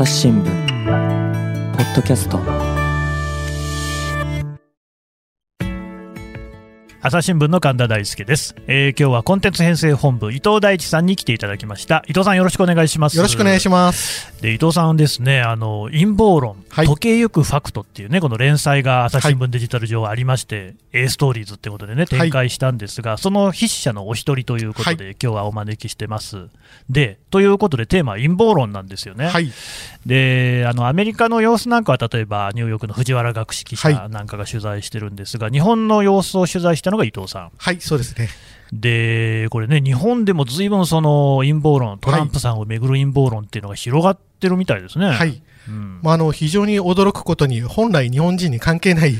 朝日新聞ポッドキャスト。朝日新聞の神田大輔です、えー今日はコンテンツ編成本部伊藤大地さんに来ていただきました。伊藤さんよろしくお願いします。よろしくお願いします。で伊藤さんはですねあの陰謀論、はい。時計ゆくファクトっていうねこの連載が朝日新聞デジタル上ありまして、A ストーリーズってことでね展開したんですが、その筆者のお一人ということで、今日はお招きしてます。でということでテーマは陰謀論なんですよね、はい。であのアメリカの様子なんかは例えばニューヨークの藤原学識記者はなんかが取材してるんですが、日本の様子を取材したのが伊藤さんはい、そうですね。でこれね日本でもずいぶんその陰謀論トランプさんをめぐる陰謀論っていうのが広がってるみたいですね。はい。うんまあ、あの、非常に驚くことに、本来日本人に関係ない、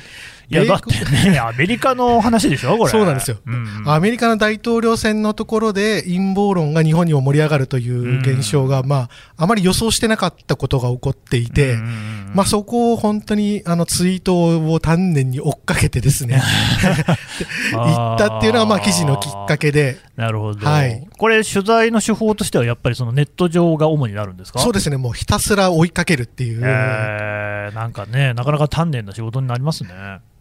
いやだってね、アメリカの話でしょ、これ。そうなんですよ。うんアメリカの大統領選のところで陰謀論が日本にも盛り上がるという現象が、まあ、あまり予想してなかったことが起こっていて、うんうんうんまあ、そこを本当にあのツイートを丹念に追っかけてですね、言ったっていうのがまあ記事のきっかけで、なるほど、はい。これ、取材の手法としては、やっぱりそのネット上が主になるんですか？そうですね、もうひたすら追いかけるっていう、えー。なんかね、なかなか丹念な仕事になりますね。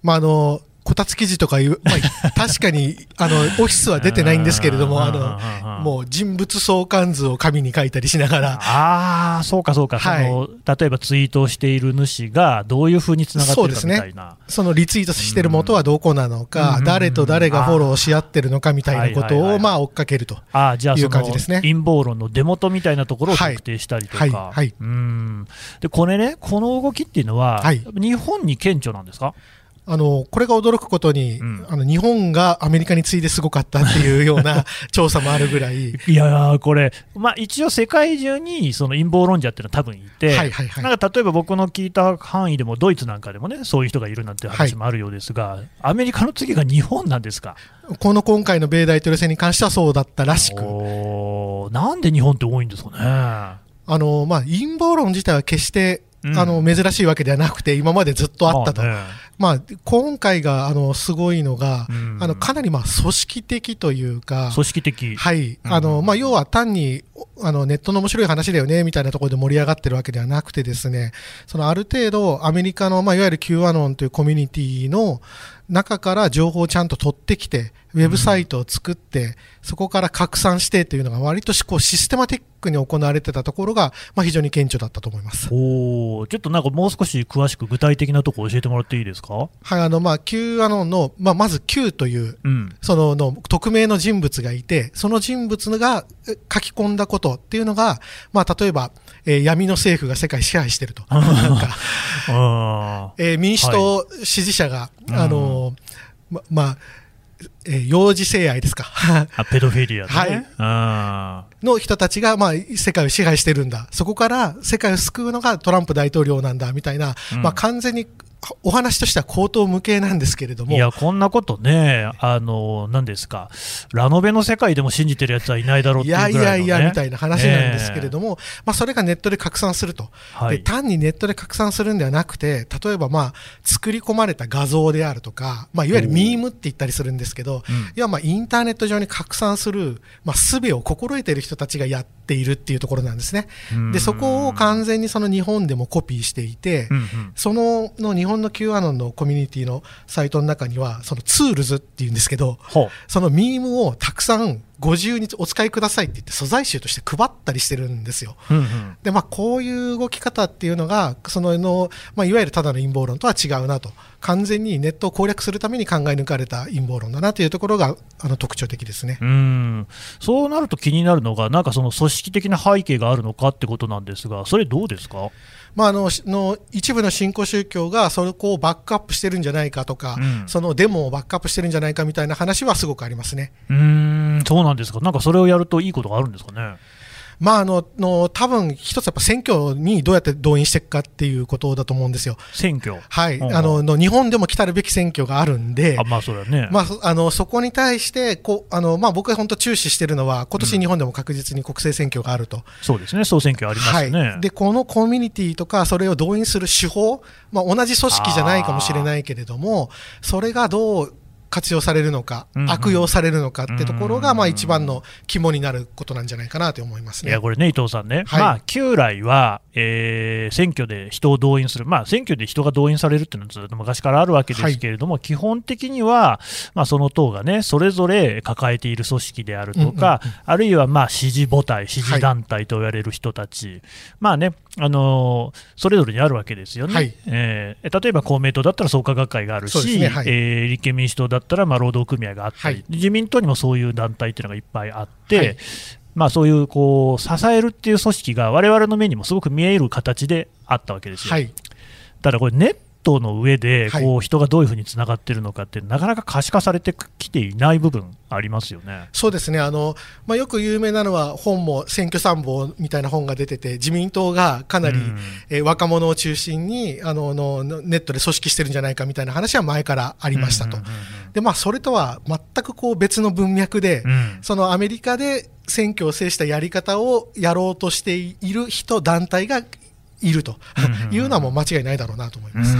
まあ、あの、こたつ記事とかいう、まあ、確かに、あの、オフィスは出てないんですけれども、あの、のもう人物相関図を紙に書いたりしながら、ああ、そうかそうか、はい。その例えばツイートをしている主がどういうふうにつながってるかみたいな。そのリツイートしてる元はどこなのうんか、誰と誰がフォローし合ってるのかみたいなことはいはいはい。を、まあ、追っかけると。ああじゃあそいうの感じですね。陰謀論の出元みたいなところをはい。特定したりとか、はい。はい。うん。でこれね、この動きっていうのは、はい。日本に顕著なんですか？あの、これが驚くことに、うんあの、日本がアメリカに次いですごかったっていうような 調査もあるぐらい、いやー、これ、まあ、一応世界中にその陰謀論者っていうのは多分いて、はいはいはいなんか例えば僕の聞いた範囲でも、ドイツなんかでもね、そういう人がいるなんて話もあるようですが、アメリカの次が日本なんですか？この今回の米大統領選に関してはそうだったらしく、なんで日本って多いんですかね？あの、まあ、陰謀論自体は決して、うんあの、珍しいわけではなくて、今までずっとあったと。まあねまあ、今回が、あの、すごいのが、うんあの、かなり、まあ、組織的というか、組織的。はい。うんあの、まあ、要は単に、おあの、ネットの面白い話だよね、みたいなところで盛り上がってるわけではなくてですね、そのある程度、アメリカの、まあ、いわゆる Q アノンというコミュニティの中から情報をちゃんと取ってきて、ウェブサイトを作って、そこから拡散してというのが割としこうシステマティックに行われてたところが、まあ、非常に顕著だったと思います。おーちょっとなんかもう少し詳しく具体的なところ教えてもらっていいですか？はい、あの、まあ、Q アノンの、まあ、まず Q という、うん。そのの匿名の人物がいて、その人物がえ書き込んだことっていうのが、まあ、例えば、えー闇の政府が世界支配してると。なんか、あえー民主党支持者が、うんあのーま、まあ、えー幼児性愛ですか。ー あペドフィリアね。はいあの人たちが、まあ、世界を支配してるんだ。そこから世界を救うのがトランプ大統領なんだ、みたいな、うんまあ、完全にお話としては口頭無形なんですけれども。ーいや、こんなことね、あの、何ですか、ラノベの世界でも信じてるやつはいないだろうっていういやいぐらいの、ね、やいや、みたいな話なんですけれども、まあ、それがネットで拡散すると。はい。で単にネットで拡散するんではなくて、例えばまあ作り込まれた画像であるとか、まあ、いわゆるミームって言ったりするんですけど、うんいやまあインターネット上に拡散する、まあ、術を心得ている人たちがやっているっていうところなんですね。うんでそこを完全にその日本でもコピーしていて、うんうんそのの日本の Q アノンのコミュニティのサイトの中には、その tools っていうんですけど、そのミームをたくさんご自由にお使いくださいって言って素材集として配ったりしてるんですよ。うんうんで、まあ、こういう動き方っていうのが、そのの、まあ、いわゆるただの陰謀論とは違うなと。完全にネットを攻略するために考え抜かれた陰謀論だなというところが、あの、特徴的ですね。うんそうなると気になるのが、なんかその組織的な背景があるのかってことなんですが、それどうですか？まあ、あの、しの一部の新興宗教がそこをバックアップしてるんじゃないかとか、うんそのデモをバックアップしてるんじゃないかみたいな話はすごくありますね。うーん、そうなんですか、なんかそれをやるといいことがあるんですかね。まあ、あの、の多分一つやっぱ選挙にどうやって動員していくかっていうことだと思うんですよ。選挙。はい。うんうんあの、の日本でも来たるべき選挙があるんで、あまあ、それはね。まあ、そあのそこに対してこうあの、まあ、僕が本当注視してるのは、今年日本でも確実に国政選挙があると、そうですね、総選挙ありますね。はい、でこのコミュニティとか、それを動員する手法、まあ、同じ組織じゃないかもしれないけれども、それがどう活用されるのか、うんうん。悪用されるのかってところが、まあ、うん一番の肝になることなんじゃないかなと思いますね。いやこれね、伊藤さんね、はい。まあ、旧来は、えー選挙で人を動員する、まあ、選挙で人が動員されるっていうのはずっと昔からあるわけですけれども、基本的には、まあ、その党がね、それぞれ抱えている組織であるとか、あるいはまあ支持母体、支持団体と言われる人たち、まあね、あのーそれぞれにあるわけですよね。はい。えー例えば公明党だったら創価学会があるし、ねはい。えー立憲民主党だったらまあ労働組合があったり、はい。自民党にもそういう団体っていうのがいっぱいあって、はい。まあ、そういうこう支えるっていう組織が我々の目にもすごく見える形であったわけですよ。はい、ただこれネットの上ではい。こう人がどういうふうにつながってるのかってなかなか可視化されてきていない部分ありますよね。そうですね。あの、まあ、よく有名なのは本も選挙参謀みたいな本が出てて自民党がかなり、うん。えー若者を中心にあのののネットで組織してるんじゃないかみたいな話は前からありましたと。でまあ、それとは全くこう別の文脈で、うんうん。そのアメリカで選挙を制したやり方をやろうとしている人、団体がいると。いうのはもう間違いないだろうなと思います。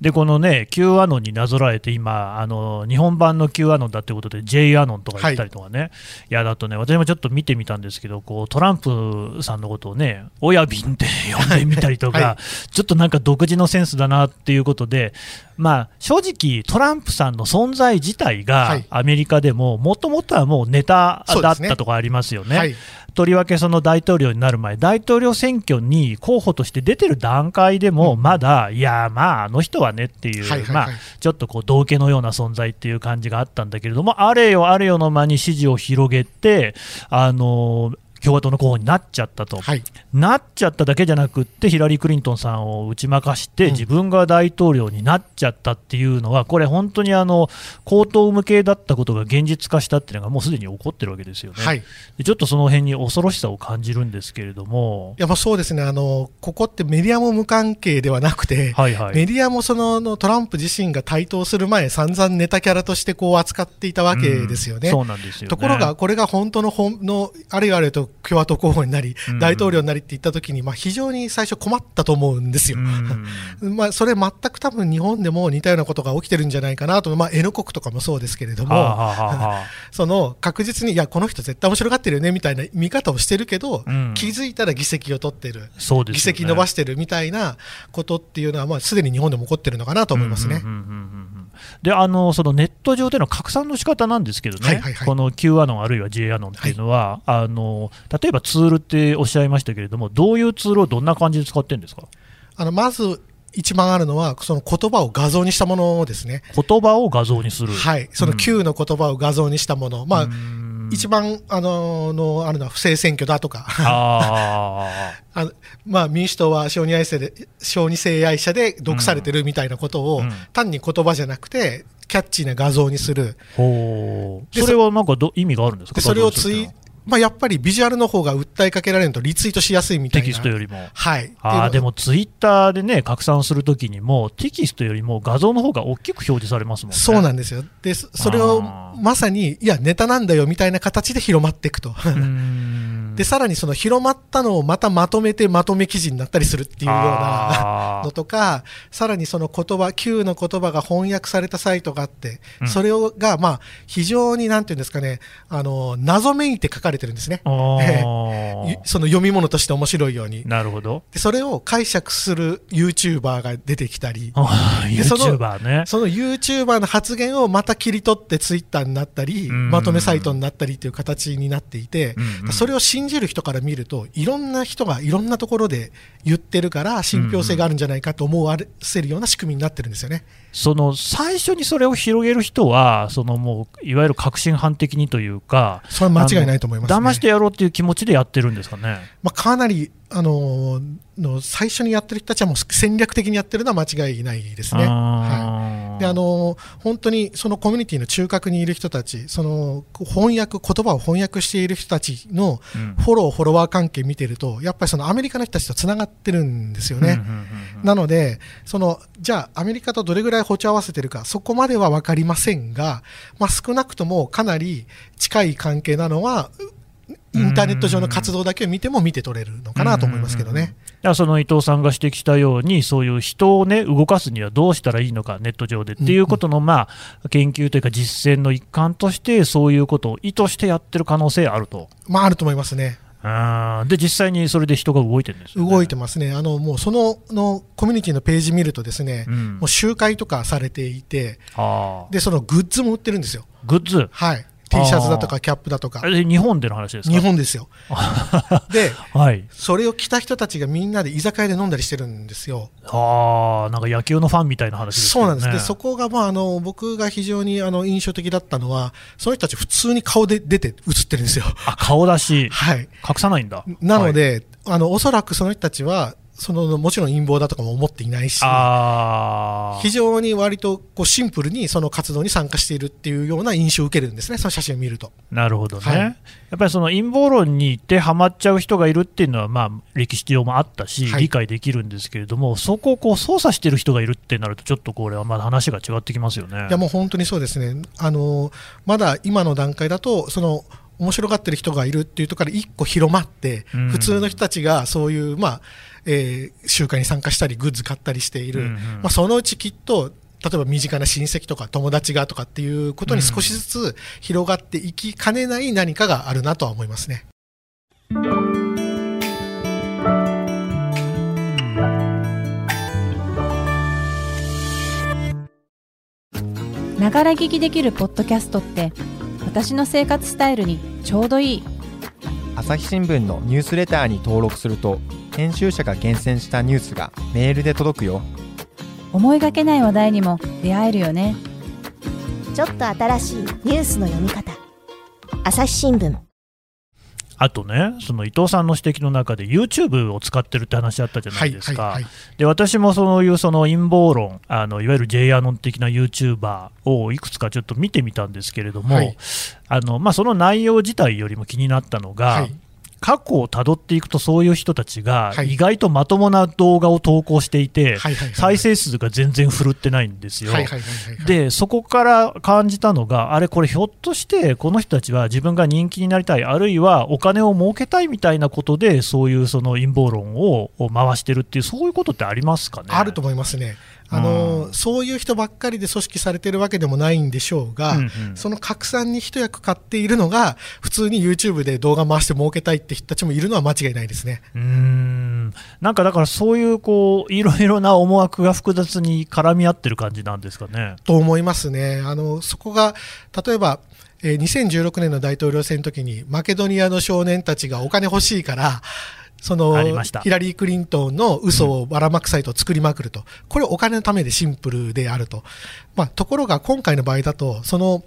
でこのね Q アノンになぞらえて今あの日本版の Q アノンだってことで J アノンとか言ったりとかね、い、やだとね私もちょっと見てみたんですけどこうトランプさんのことをね親瓶って呼んでみたりとか、はちょっとなんか独自のセンスだなっていうことでまあ正直トランプさんの存在自体がはい。アメリカでももともとはもうネタだったとかありますよね。はい。とりわけその大統領になる前、大統領選挙に候補として出てる段階でも、まだ、いや、まあ、あの人はねっていう、まあ、ちょっとこう道家のような存在っていう感じがあったんだけれども、あれよあれよの間に支持を広げて、あの共和党の候補になっちゃったと、はい。なっちゃっただけじゃなくって、ヒラリー・クリントンさんを打ち負かして、うん。自分が大統領になっちゃったっていうのは、これ、本当にあの高等無形だったことが現実化したっていうのが、もうすでに起こってるわけですよね。はい、ちょっとその辺に恐ろしさを感じるんですけれども、やまあそうですね。あの、ここってメディアも無関係ではなくて、はいはい、メディアもそののトランプ自身が台頭する前、散々ネタキャラとしてこう扱っていたわけですよね。うん。そうなんですよね。ところが、これが本当の本のあれよあれよと共和党候補になり、うん。大統領になりって言ったときに、まあ、非常に最初困ったと思うんですよ。うん。まあ、それ全く多分日本でも似たようなことが起きてるんじゃないかなと、まあ、N 国とかもそうですけれども、その確実に、いや、この人絶対面白がってるよねみたいな見方をしてるけど、うん。気づいたら議席を取ってる、そうですよね。議席伸ばしてるみたいなことっていうのは、まあ、すでに日本でも起こってるのかなと思いますね。うんうんうんうんうんであのそのネット上での拡散の仕方なんですけどね、はいはいはい。この Q アノンあるいは J アノンっていうのは、あの例えばツールっておっしゃいましたけれども、どういうツールをどんな感じで使ってるんですか？あのまず一番あるのは、その言葉を画像にしたものですね。言葉を画像にする。はい、そのうん。Q の言葉を画像にしたもの、まあ、うん一番あののあるのは不正選挙だとか、あ まあ、民主党は小児愛者で小児性愛者で毒されてるみたいなことを、うん。単に言葉じゃなくて、キャッチーな画像にする、う。でそれはなんかど意味があるんですか？でそれをツイまあ、やっぱりビジュアルの方が訴えかけられるとリツイートしやすいみたいな。テキストよりも。はい、あでもツイッターでね、拡散するときにも、テキストよりも画像の方が大きく表示されますもんね。そうなんですよ。で、そそれをまさに、いや、ネタなんだよみたいな形で広まっていくと。で、さらにその広まったのをまたまとめてまとめ記事になったりするっていうようなのとか、さらにその言葉、Q の言葉が翻訳されたサイトがあって、うんそれをが、まあ、非常になんていうんですかね、あの、謎めいて書かれてるんですね。その読み物として面白いように。なるほど。で、それを解釈する YouTuber が出てきたり、その YouTuber ね。その YouTuber の発言をまた切り取ってツイッターになったり、うんまとめサイトになったりという形になっていて、うんうんそれを信じる人から見ると、いろんな人がいろんなところで言ってるから、信憑性があるんじゃないかと思わせるような仕組みになってるんですよね。その最初にそれを広げる人は、そのもういわゆる革新犯的にというか、それは間違いないと思います、ね。騙してやろうっていう気持ちでやってるんですかね。まあ、かなり、あのの最初にやってる人たちはもう戦略的にやってるのは間違いないですね。はいであの本当にそのコミュニティの中核にいる人たち、その翻訳、言葉を翻訳している人たちのうんフォロー、フォロワー関係見てると、やっぱりそのアメリカの人たちとつながってるんですよね。うんうんうんうんなので、そのじゃあ、アメリカとどれぐらい歩調合わせてるか、そこまでは分かりませんが、まあ、少なくともかなり近い関係なのは、うインターネット上の活動だけを見ても見て取れるのかなと思いますけどね。だからその伊藤さんが指摘したように、そういう人を、ね、動かすにはどうしたらいいのか、ネット上でっていうことの、まあ、研究というか、実践の一環として、そういうことを意図してやってる可能性あると。まあ、あると思いますね。で実際にそれで人が動いてるんです、ね、動いてますね、あのもうそののコミュニティのページ見ると、ですね、うん、もう集会とかされていて、でそのグッズも売ってるんですよ。グッズ？はい T シャツだとかキャップだとか。日本での話ですか？日本ですよ。で、はい、それを着た人たちがみんなで居酒屋で飲んだりしてるんですよ。ああ、なんか野球のファンみたいな話ですね。そうなんです。で、そこが、まあ、あの、僕が非常にあの印象的だったのは、その人たち普通に顔で出て映ってるんですよ。あ、顔出し。はい。隠さないんだ。なので、はい、あの、おそらくその人たちは、そのもちろん陰謀だとかも思っていないし、非常に割とこうシンプルにその活動に参加しているっていうような印象を受けるんですね、その写真を見ると。なるほどね、はい、やっぱりその陰謀論に行ってはまっちゃう人がいるっていうのは、まあ、歴史上もあったし、理解できるんですけれども、はい、そこをこう操作している人がいるってなると、ちょっとこれはまだ話が違ってきますよね。いやもう本当にそうですね。あのまだ今の段階だとその面白がってる人がいるっていうところから一個広まって、普通の人たちがそういう、まあえー、集会に参加したりグッズ買ったりしている、うんうん、まあ、そのうちきっと例えば身近な親戚とか友達がとかっていうことに少しずつ広がっていきかねない何かがあるなとは思いますね。ながら聞きできるポッドキャストって私の生活スタイルにちょうどいい。朝日新聞のニュースレターに登録すると編集者が厳選したニュースがメールで届くよ。思いがけない話題にも出会えるよね。ちょっと新しいニュースの読み方。朝日新聞。あとね、その伊藤さんの指摘の中で YouTube を使ってるって話あったじゃないですか、はいはいはい、で私もそういうその陰謀論あの、いわゆる J アノン的な YouTuber をいくつかちょっと見てみたんですけれども、はい、あのまあ、その内容自体よりも気になったのが、はい、過去をたどっていくと、そういう人たちが意外とまともな動画を投稿していて、再生数が全然振るってないんですよ。で、そこから感じたのが、あれ、これひょっとして、この人たちは自分が人気になりたい、あるいはお金を儲けたいみたいなことで、そういうその陰謀論を回してるっていう、そういうことってありますかね？あると思いますね。あの、うん、そういう人ばっかりで組織されてるわけでもないんでしょうが、うんうん、その拡散に一役買っているのが、普通に YouTube で動画回して儲けたいって人たちもいるのは間違いないですねうんなんかだから、そういうこういろいろな思惑が複雑に絡み合ってる感じなんですかね。と思いますね。あのそこが例えばえ2016年の大統領選の時にマケドニアの少年たちがお金欲しいからそのヒラリー・クリントンの嘘をばらまくサイトを作りまくると、これお金のためでシンプルであると、まあ、ところが今回の場合だと、その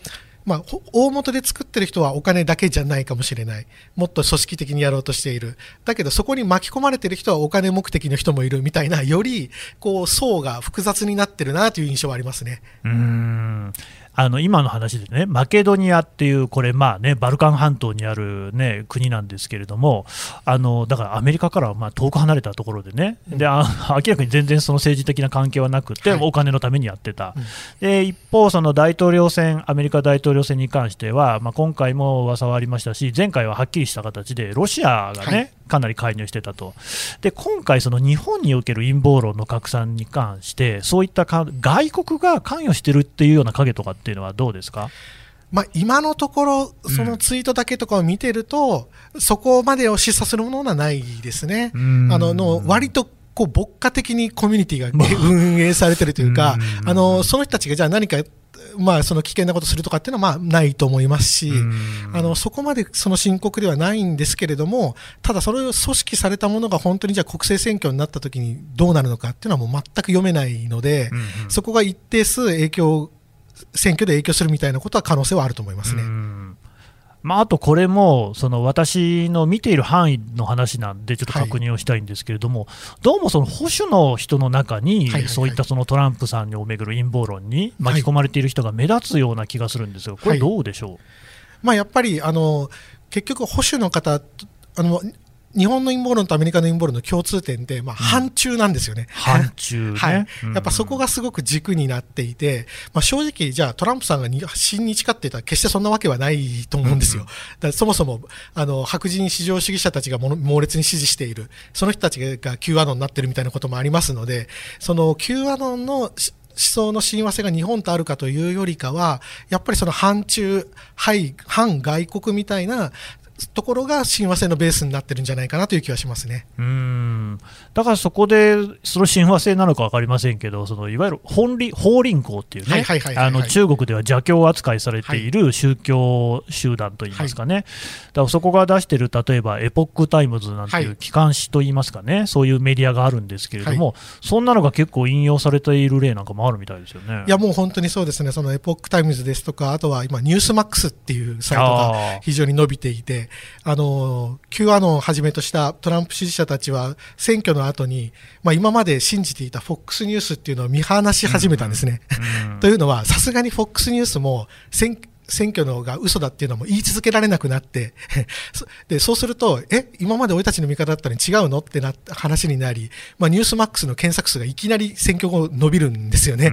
まあ、大元で作ってる人はお金だけじゃないかもしれない。もっと組織的にやろうとしている。だけどそこに巻き込まれてる人はお金目的の人もいるみたいな、よりこう層が複雑になってるなという印象はありますね。うんあの今の話でね、マケドニアっていう、これ、まあね、バルカン半島にある、ね、国なんですけれども、あのだからアメリカからはまあ遠く離れたところでね、であ明らかに全然その政治的な関係はなくて、はい、お金のためにやってた、うん、で一方、その大統領選、アメリカ大統領選に関しては、まあ、今回も噂はありましたし、前回ははっきりした形で、ロシアがね、はいかなり介入してたと、で今回、その日本における陰謀論の拡散に関して、そういったか外国が関与してるっていうような影とかっていうのはどうですか？まあ、今のところ、そのツイートだけとかを見てると、うん、そこまでを示唆するものはないですね。あのの割とこう牧歌的にコミュニティが運営されてるというか、あのその人たちがじゃあ何かまあ、その危険なことするとかっていうのはまあないと思いますし、あのそこまでその深刻ではないんですけれども、ただそれを組織されたものが本当にじゃあ国政選挙になったときにどうなるのかっていうのはもう全く読めないので、うんうん、そこが一定数影響、選挙で影響するみたいなことは可能性はあると思いますね。まあ、あとこれもその私の見ている範囲の話なんで、ちょっと確認をしたいんですけれども、はい、どうもその保守の人の中に、そういったそのトランプさんをめぐる陰謀論に巻き込まれている人が目立つような気がするんですが、これ、どうでしょう、はい、まあ、やっぱりあの結局、保守の方あの日本の陰謀論とアメリカの陰謀論の共通点で、まあ、範疇なんですよね。範疇ね、はい。うん。やっぱそこがすごく軸になっていて、まあ、正直、じゃあトランプさんがに親日かって言ったら決してそんなわけはないと思うんですよ。だそもそもあの白人至上主義者たちがもの猛烈に支持している、その人たちが Q アノンになってるみたいなこともありますので、その Q アノンのし思想の親和性が日本とあるかというよりかは、やっぱりその反中、はい反外国みたいなところが親和性のベースになってるんじゃないかなという気はしますね。うん。だからそこで、その親和性なのか分かりませんけど、そのいわゆる本理法輪功っていうね中国では邪教扱いされている宗教集団といいますかね、だからそこが出している、例えばエポックタイムズなんていうはい。機関紙といいますかね、そういうメディアがあるんですけれども、そんなのが結構引用されている例なんかもあるみたいですよね。いやもう本当にそうですね、そのエポックタイムズですとか、あとは今、ニュースマックスっていうサイトあがー。非常に伸びていて、あの Q アノンをはじめとしたトランプ支持者たちは、選挙の後に、まあ、今まで信じていた FOX ニュースっていうのを見放し始めたんですね。うんというのは、さすがに FOX ニュースも選選挙のが嘘だっていうのも言い続けられなくなって、そ でそうすると、え、今まで俺たちの味方だったのに違うのってな話になり、まあ、ニュースマックスの検索数がいきなり選挙後伸びるんですよね。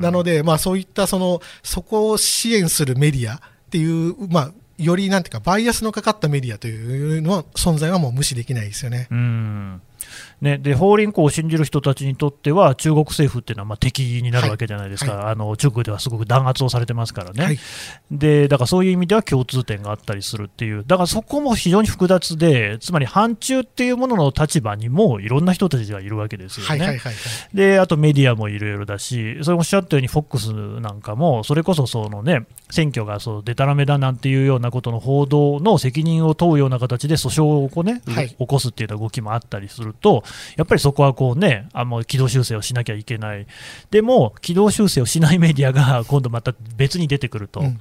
なので、まあ、そういったそのそこを支援するメディアっていう、まあ、よりなんていうか、バイアスのかかったメディアというのは存在はもう無視できないですよね。うんね、で法輪功を信じる人たちにとっては、中国政府っていうのはまあ敵になるわけじゃないですか、はあの中国ではすごく弾圧をされてますからね、はい。でだからそういう意味では共通点があったりするっていう、だからそこも非常に複雑で、つまり反中っていうものの立場にもいろんな人たちがいるわけですよね。であとメディアもいろいろだし、それおっしゃったように、FOX なんかも、それこそその、ね、選挙がそうでたらめだなんていうようなことの報道の責任を問うような形で訴訟をこう、ねはい。起こすっていうような動きもあったりすると、やっぱりそこはこう、ね、あもう軌道修正をしなきゃいけない、でも軌道修正をしないメディアが 今度また別に出てくると。うん。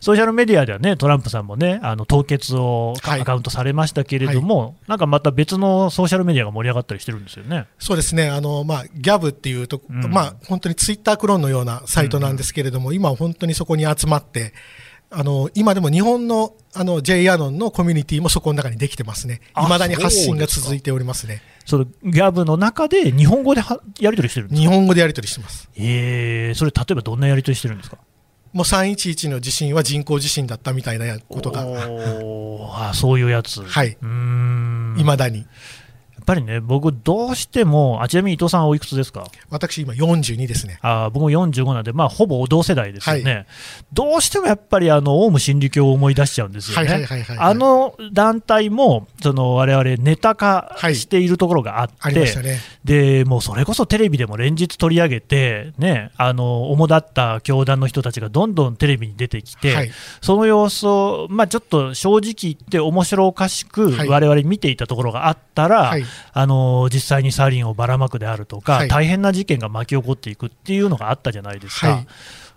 ソーシャルメディアではね、トランプさんもね、あの凍結をはい。アカウントされましたけれども、なんかまた別のソーシャルメディアが盛り上がったりしてるんですよね。そうですね、あのまあ、ギャブっていうと、うん。まあ、本当にツイッタークローンのようなサイトなんですけれども、今、本当にそこに集まって、あの今でも日本のあの J アノンのコミュニティもそこの中にできてますね、あいまだに発信が続いておりますね、そのギャブの中で日本語ではやり取りしてるんですか？日本語でやり取りしてます。えー、それ例えばどんなやり取りしてるんですか？もう311の地震は人工地震だったみたいなことが、おーあそういうやつ、はい、うーん。いまだに。やっぱりね、僕、どうしても、あちなみに伊藤さんはおいくつですか？私、今42ですね。あ僕も45なんで、まあ、ほぼ同世代ですよね、どうしてもやっぱりあのオウム真理教を思い出しちゃうんですよはいはいね。はいはい。あの団体も、その我々ネタ化はいしているところがあって、ありましたね。でもうそれこそテレビでも連日取り上げて、ね、あの主だった教団の人たちがどんどんテレビに出てきて、はいその様子を、まあ、ちょっと正直言って、面白おかしくはい我々見ていたところがあったら、はいあの実際にサリンをばらまくであるとか、はい大変な事件が巻き起こっていくっていうのがあったじゃないですか。はい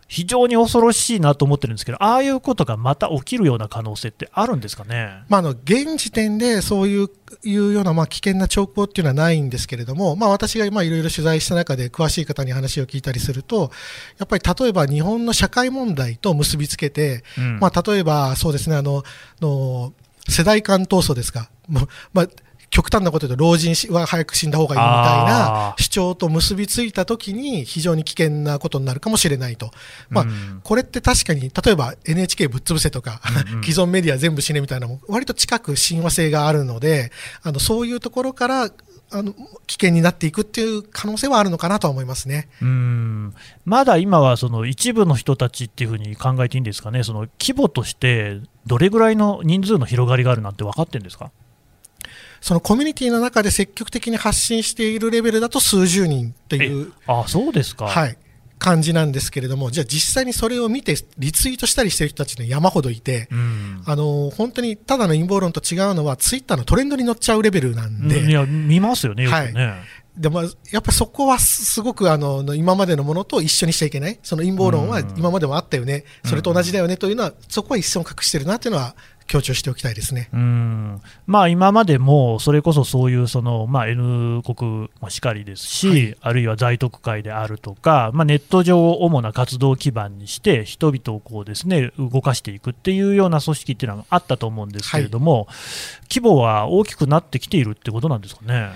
非常に恐ろしいなと思ってるんですけど、ああいうことがまた起きるような可能性ってあるんですかね？まあ、あの現時点でそういういうようなまあ危険な兆候っていうのはないんですけれども、まあ、私がまあいろいろ取材した中で詳しい方に話を聞いたりすると、やっぱり例えば日本の社会問題と結びつけて、うんまあ、例えばそうですね、あのの世代間闘争ですか、まあまあ、極端なこと言うと、老人は早く死んだ方がいいみたいな主張と結びついたときに、非常に危険なことになるかもしれないと。まあうんこれって確かに、例えば NHK ぶっ潰せとか、既存メディア全部死ねみたいなのも、割と近く親和性があるので、あのそういうところからあの危険になっていくっていう可能性はあるのかなとは思いますね。うん。まだ今はその一部の人たちっていうふうに考えていいんですかね、その規模としてどれぐらいの人数の広がりがあるなんて分かってるんですか？そのコミュニティの中で積極的に発信しているレベルだと数十人っていう、あそうですか、はい、感じなんですけれども、じゃあ実際にそれを見てリツイートしたりしてる人たちの山ほどいて、うん。あの本当にただの陰謀論と違うのは、ツイッターのトレンドに乗っちゃうレベルなんで、いや見ますよね、よくね。でもやっぱりそこはすすごくあの今までのものと一緒にしちゃいけない、その陰謀論はうん。今までもあったよね、それと同じだよねというのは、そこは一線を隠してるなというのは強調しておきたいですね。うんまあ、今までもそれこそそういうその、まあ、N 国もしかりですし、はい、あるいは在特会であるとか、まあ、ネット上を主な活動基盤にして、人々をこうです、ね、動かしていくっていうような組織っていうのがあったと思うんですけれども、はい、規模は大きくなってきているってことなんですかね？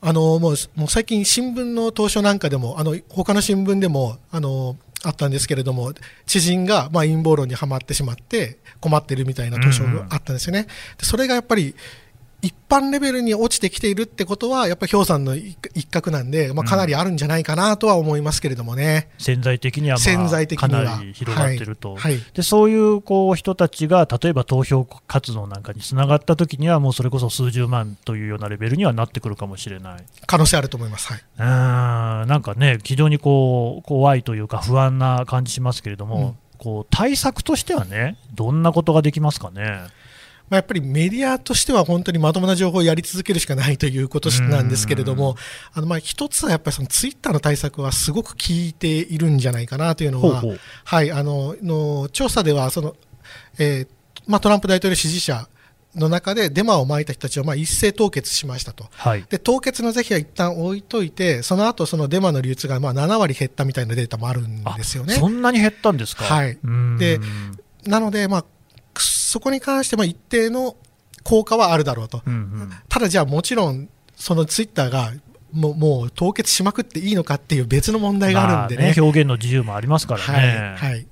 あのもうもう最近、新聞の当初なんかでも、あの他の新聞でもあのあったんですけれども、知人がまあ陰謀論にはまってしまって、困ってるみたいな図書があったんですよね。うんうん、それがやっぱり一般レベルに落ちてきているってことは、やっぱり氷山の一角なんで、まあ、かなりあるんじゃないかなとは思いますけれどもね、うん、潜在的には、まあ、潜在的には。かなり広がってると、はい。はい、でそういうこう人たちが例えば投票活動なんかにつながったときには、もうそれこそ数十万というようなレベルにはなってくるかもしれない。可能性あると思います、はい、うんなんかね、非常にこう怖いというか、不安な感じしますけれども、うん、こう対策としてはね、どんなことができますかね？まあ、やっぱりメディアとしては本当にまともな情報をやり続けるしかないということなんですけれども、あのまあ一つはやっぱりそのツイッターの対策はすごく効いているんじゃないかなというのは、ほうほう。はいあのの調査ではその、えーまあ、トランプ大統領支持者の中でデマをまいた人たちをまあ一斉凍結しましたと、はい、で凍結の是非は一旦置いといて、その後そのデマの流通がまあ7割減ったみたいなデータもあるんですよね。そんなに減ったんですか、はい、でなので、まあ、そこに関しても一定の効果はあるだろうと、うんうん、ただじゃあもちろんそのツイッターがもうもう凍結しまくっていいのかっていう別の問題があるんでね。ね、表現の自由もありますからね、はい、はい、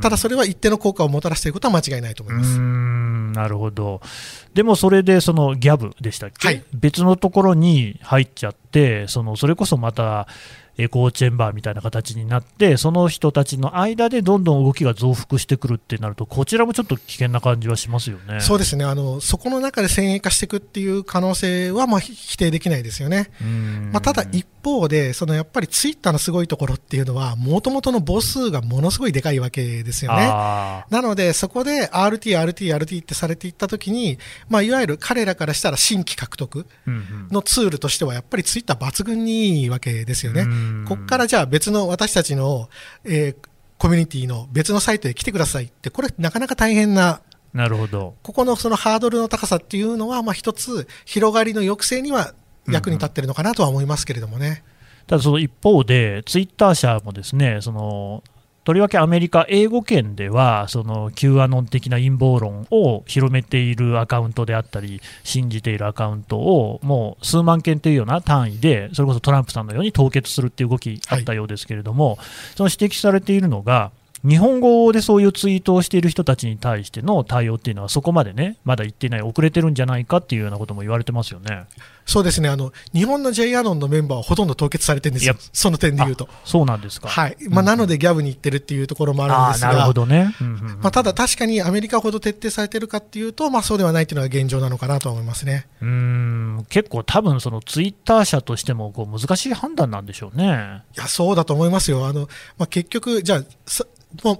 ただそれは一定の効果をもたらしていることは間違いないと思います。なるほど、でもそれでそのギャブでしたっけ、はい、別のところに入っちゃって、そのそれこそまたエコーチェンバーみたいな形になって、その人たちの間でどんどん動きが増幅してくるってなると、こちらもちょっと危険な感じはしますよねそうですねあの、そこの中で先鋭化していくっていう可能性はまあ否定できないですよね。まあ、ただ一方で、そのやっぱりツイッターのすごいところっていうのは、もともとの母数がものすごいでかいわけですよね。なので、そこで RT、RT、RT ってされていったときに、まあ、いわゆる彼らからしたら新規獲得のツールとしては、やっぱりツイッター抜群にいいわけですよね。ここからじゃあ別の私たちの、えー、コミュニティの別のサイトへ来てくださいって、これなかなか大変ななるほど。ここのそのハードルの高さっていうのは、まあ、一つ、広がりの抑制には役に立ってるのかなとは思いますけれどもね。ただその一方で、ツイッター社もですねそのとりわけアメリカ、英語圏では、その Q アノン的な陰謀論を広めているアカウントであったり、信じているアカウントを、もう数万件というような単位で、それこそトランプさんのように凍結するっていう動きあったようですけれども、はい、その指摘されているのが、日本語でそういうツイートをしている人たちに対しての対応っていうのは、そこまでね、まだ言っていない、遅れてるんじゃないかっていうようなことも言われてますよね。そうですね、あの日本の J アノンのメンバーはほとんど凍結されてるんですよ、その点でいうと。そうなんですか、はい。まあ、なので、ギャブに行ってるっていうところもあるんですが、なるほどね、まあ、ただ、確かにアメリカほど徹底されてるかっていうと、まあ、そうではないっていうのが現状なのかなと思いますね。うん。結構、多分そのツイッター社としてもこう難しい判断なんでしょうね。いやそうだと思いますよ、あのまあ、結局、じゃあ、も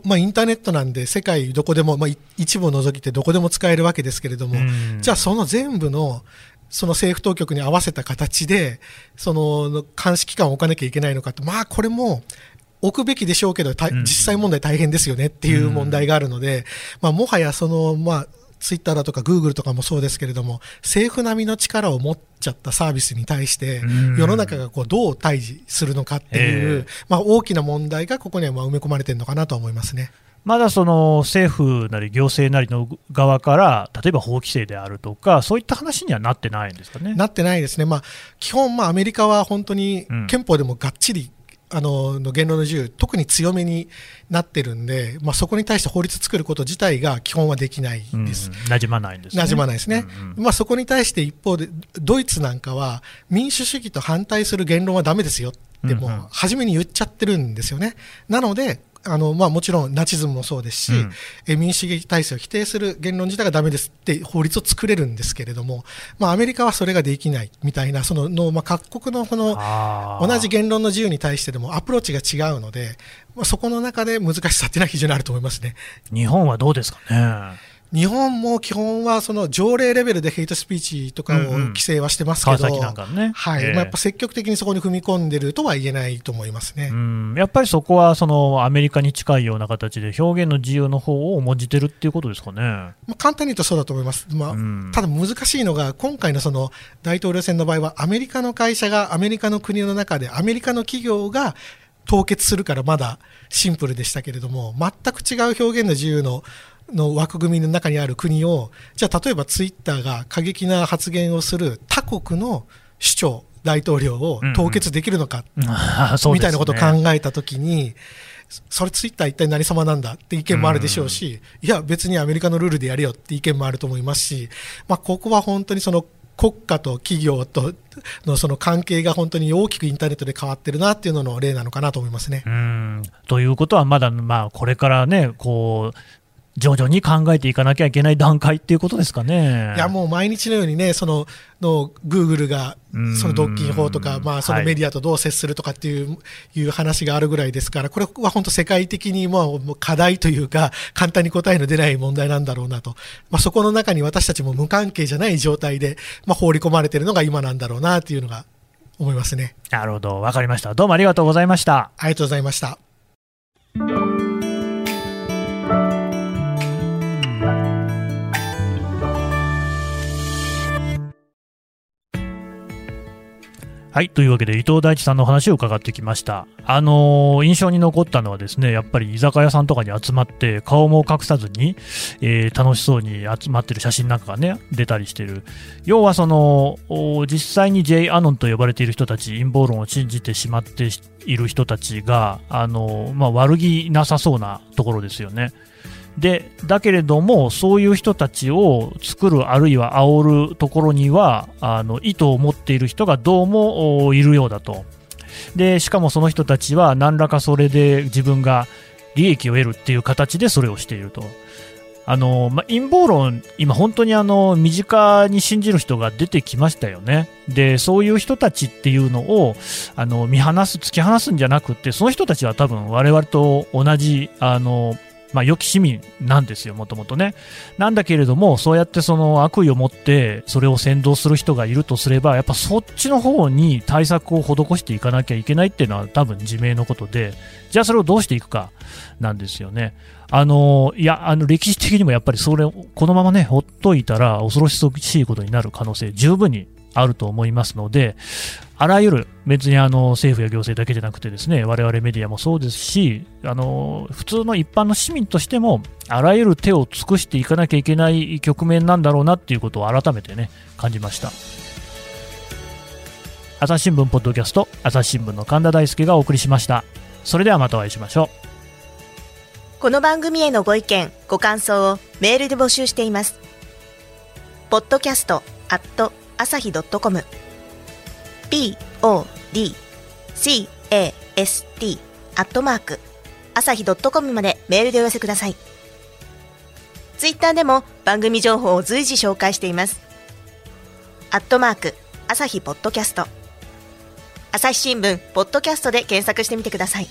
まあ、インターネットなんで世界どこでも、まあ、一部を除いてどこでも使えるわけですけれども、じゃあその全部のその政府当局に合わせた形でその監視機関を置かなきゃいけないのかと。まあこれも置くべきでしょうけど、実際問題大変ですよねっていう問題があるので、まあ、もはやその、まあ、ツイッターだとかグーグルとかもそうですけれども政府並みの力を持っちゃったサービスに対して世の中がこうどう対峙するのかっていう、まあ、大きな問題がここにはまあ埋め込まれてるのかなと思いますね。まだその政府なり行政なりの側から、例えば法規制であるとか、そういった話にはなってないんですかね。なってないですね、まあ、基本、まあ、アメリカは本当に憲法でもがっちりあのの言論の自由、特に強めになってるんで、まあ、そこに対して法律作ること自体が基本はできないです。うん、馴染まないんですね。馴染まないですね。うんうん、まあ、そこに対して一方で、ドイツなんかは民主主義と反対する言論はだめですよってもう初めに言っちゃってるんですよね。なので、あのまあ、もちろんナチズムもそうですし、うん、え民主主義体制を否定する言論自体がだめですって法律を作れるんですけれども、まあ、アメリカはそれができないみたいな、そののまあ、各国のその同じ言論の自由に対してでもアプローチが違うので、まあ、そこの中で難しさっていうのは非常にあると思いますね。日本はどうですかね？日本も基本はその条例レベルでヘイトスピーチとかを規制はしてますけど、ね、はいええまあ、やっぱ積極的にそこに踏み込んでるとは言えないと思いますね。うんやっぱりそこはそのアメリカに近いような形で表現の自由の方を重んじてるっていうことですかね。まあ、簡単に言うとそうだと思います。まあうんただ難しいのが、今回のその大統領選の場合は、アメリカの会社がアメリカの国の中で、アメリカの企業が凍結するからまだシンプルでしたけれども、全く違う表現の自由のの枠組みの中にある国を、じゃあ例えばツイッターが過激な発言をする他国の首長、大統領を凍結できるのか そうですね。みたいなことを考えたときに、それツイッター一体何様なんだって意見もあるでしょうし、いや、別にアメリカのルールでやれよって意見もあると思いますし、まあ、ここは本当にその国家と企業とのその関係が本当に大きくインターネットで変わってるなっていうのの例なのかなと思いますね。うん。ということは、まだ、まあ、これからね、こう、徐々に考えていかなきゃいけない段階っていうことですかね。いやもう毎日のようにね、そののグーグルがうんその独禁法とか、まあ、そのはいメディアとどう接するとかっていう,、いう話があるぐらいですから、これは本当、世界的にもう課題というか、簡単に答えの出ない問題なんだろうなと、まあ、そこの中に私たちも無関係じゃない状態で、まあ、放り込まれてるのが今なんだろうなっていうのが思いますね。なるほど、わかりました。どうもありがとうございました。ありがとうございました。はい。というわけで、伊藤大地さんの話を伺ってきました。あのー印象に残ったのはですね、やっぱり居酒屋さんとかに集まって、顔も隠さずに、えー楽しそうに集まってる写真なんかがね、出たりしてる。要はその、実際に J アノンと呼ばれている人たち、陰謀論を信じてしまっている人たちが、あのーまあ、悪気なさそうなところですよね。でだけれども、そういう人たちを作る、あるいは煽るところには、あの意図を持っている人がどうもいるようだと。でしかもその人たちは何らかそれで自分が利益を得るっていう形でそれをしていると。あのまあ、陰謀論、今、本当にあの身近に信じる人が出てきましたよね。で、そういう人たちっていうのをあの見放す、突き放すんじゃなくて、その人たちは多分我々と同じあのまあ、良き市民なんですよ、もともとね。なんだけれども、そうやってその悪意を持って、それを先導する人がいるとすれば、やっぱそっちの方に対策を施していかなきゃいけないっていうのは多分自明のことで、じゃあそれをどうしていくかなんですよね。あの、いや、あの、歴史的にもやっぱりそれを、このままね、ほっといたら恐ろしいことになる可能性十分にあると思いますので、あらゆる、別にあの政府や行政だけじゃなくてですね、我々メディアもそうですし、あの普通の一般の市民としても、あらゆる手を尽くしていかなきゃいけない局面なんだろうなっていうことを改めてね、感じました。朝日新聞ポッドキャスト、朝日新聞の神田大輔がお送りしました。それではまたお会いしましょう。この番組へのご意見、ご感想をメールで募集しています。podcast at 朝日 .com p o d c a s podcast アットマーク朝日 .com までメールでお寄せください。ツイッターでも番組情報を随時紹介しています。アットマーク朝日ポッドキャスト朝日新聞ポッドキャストで検索してみてください。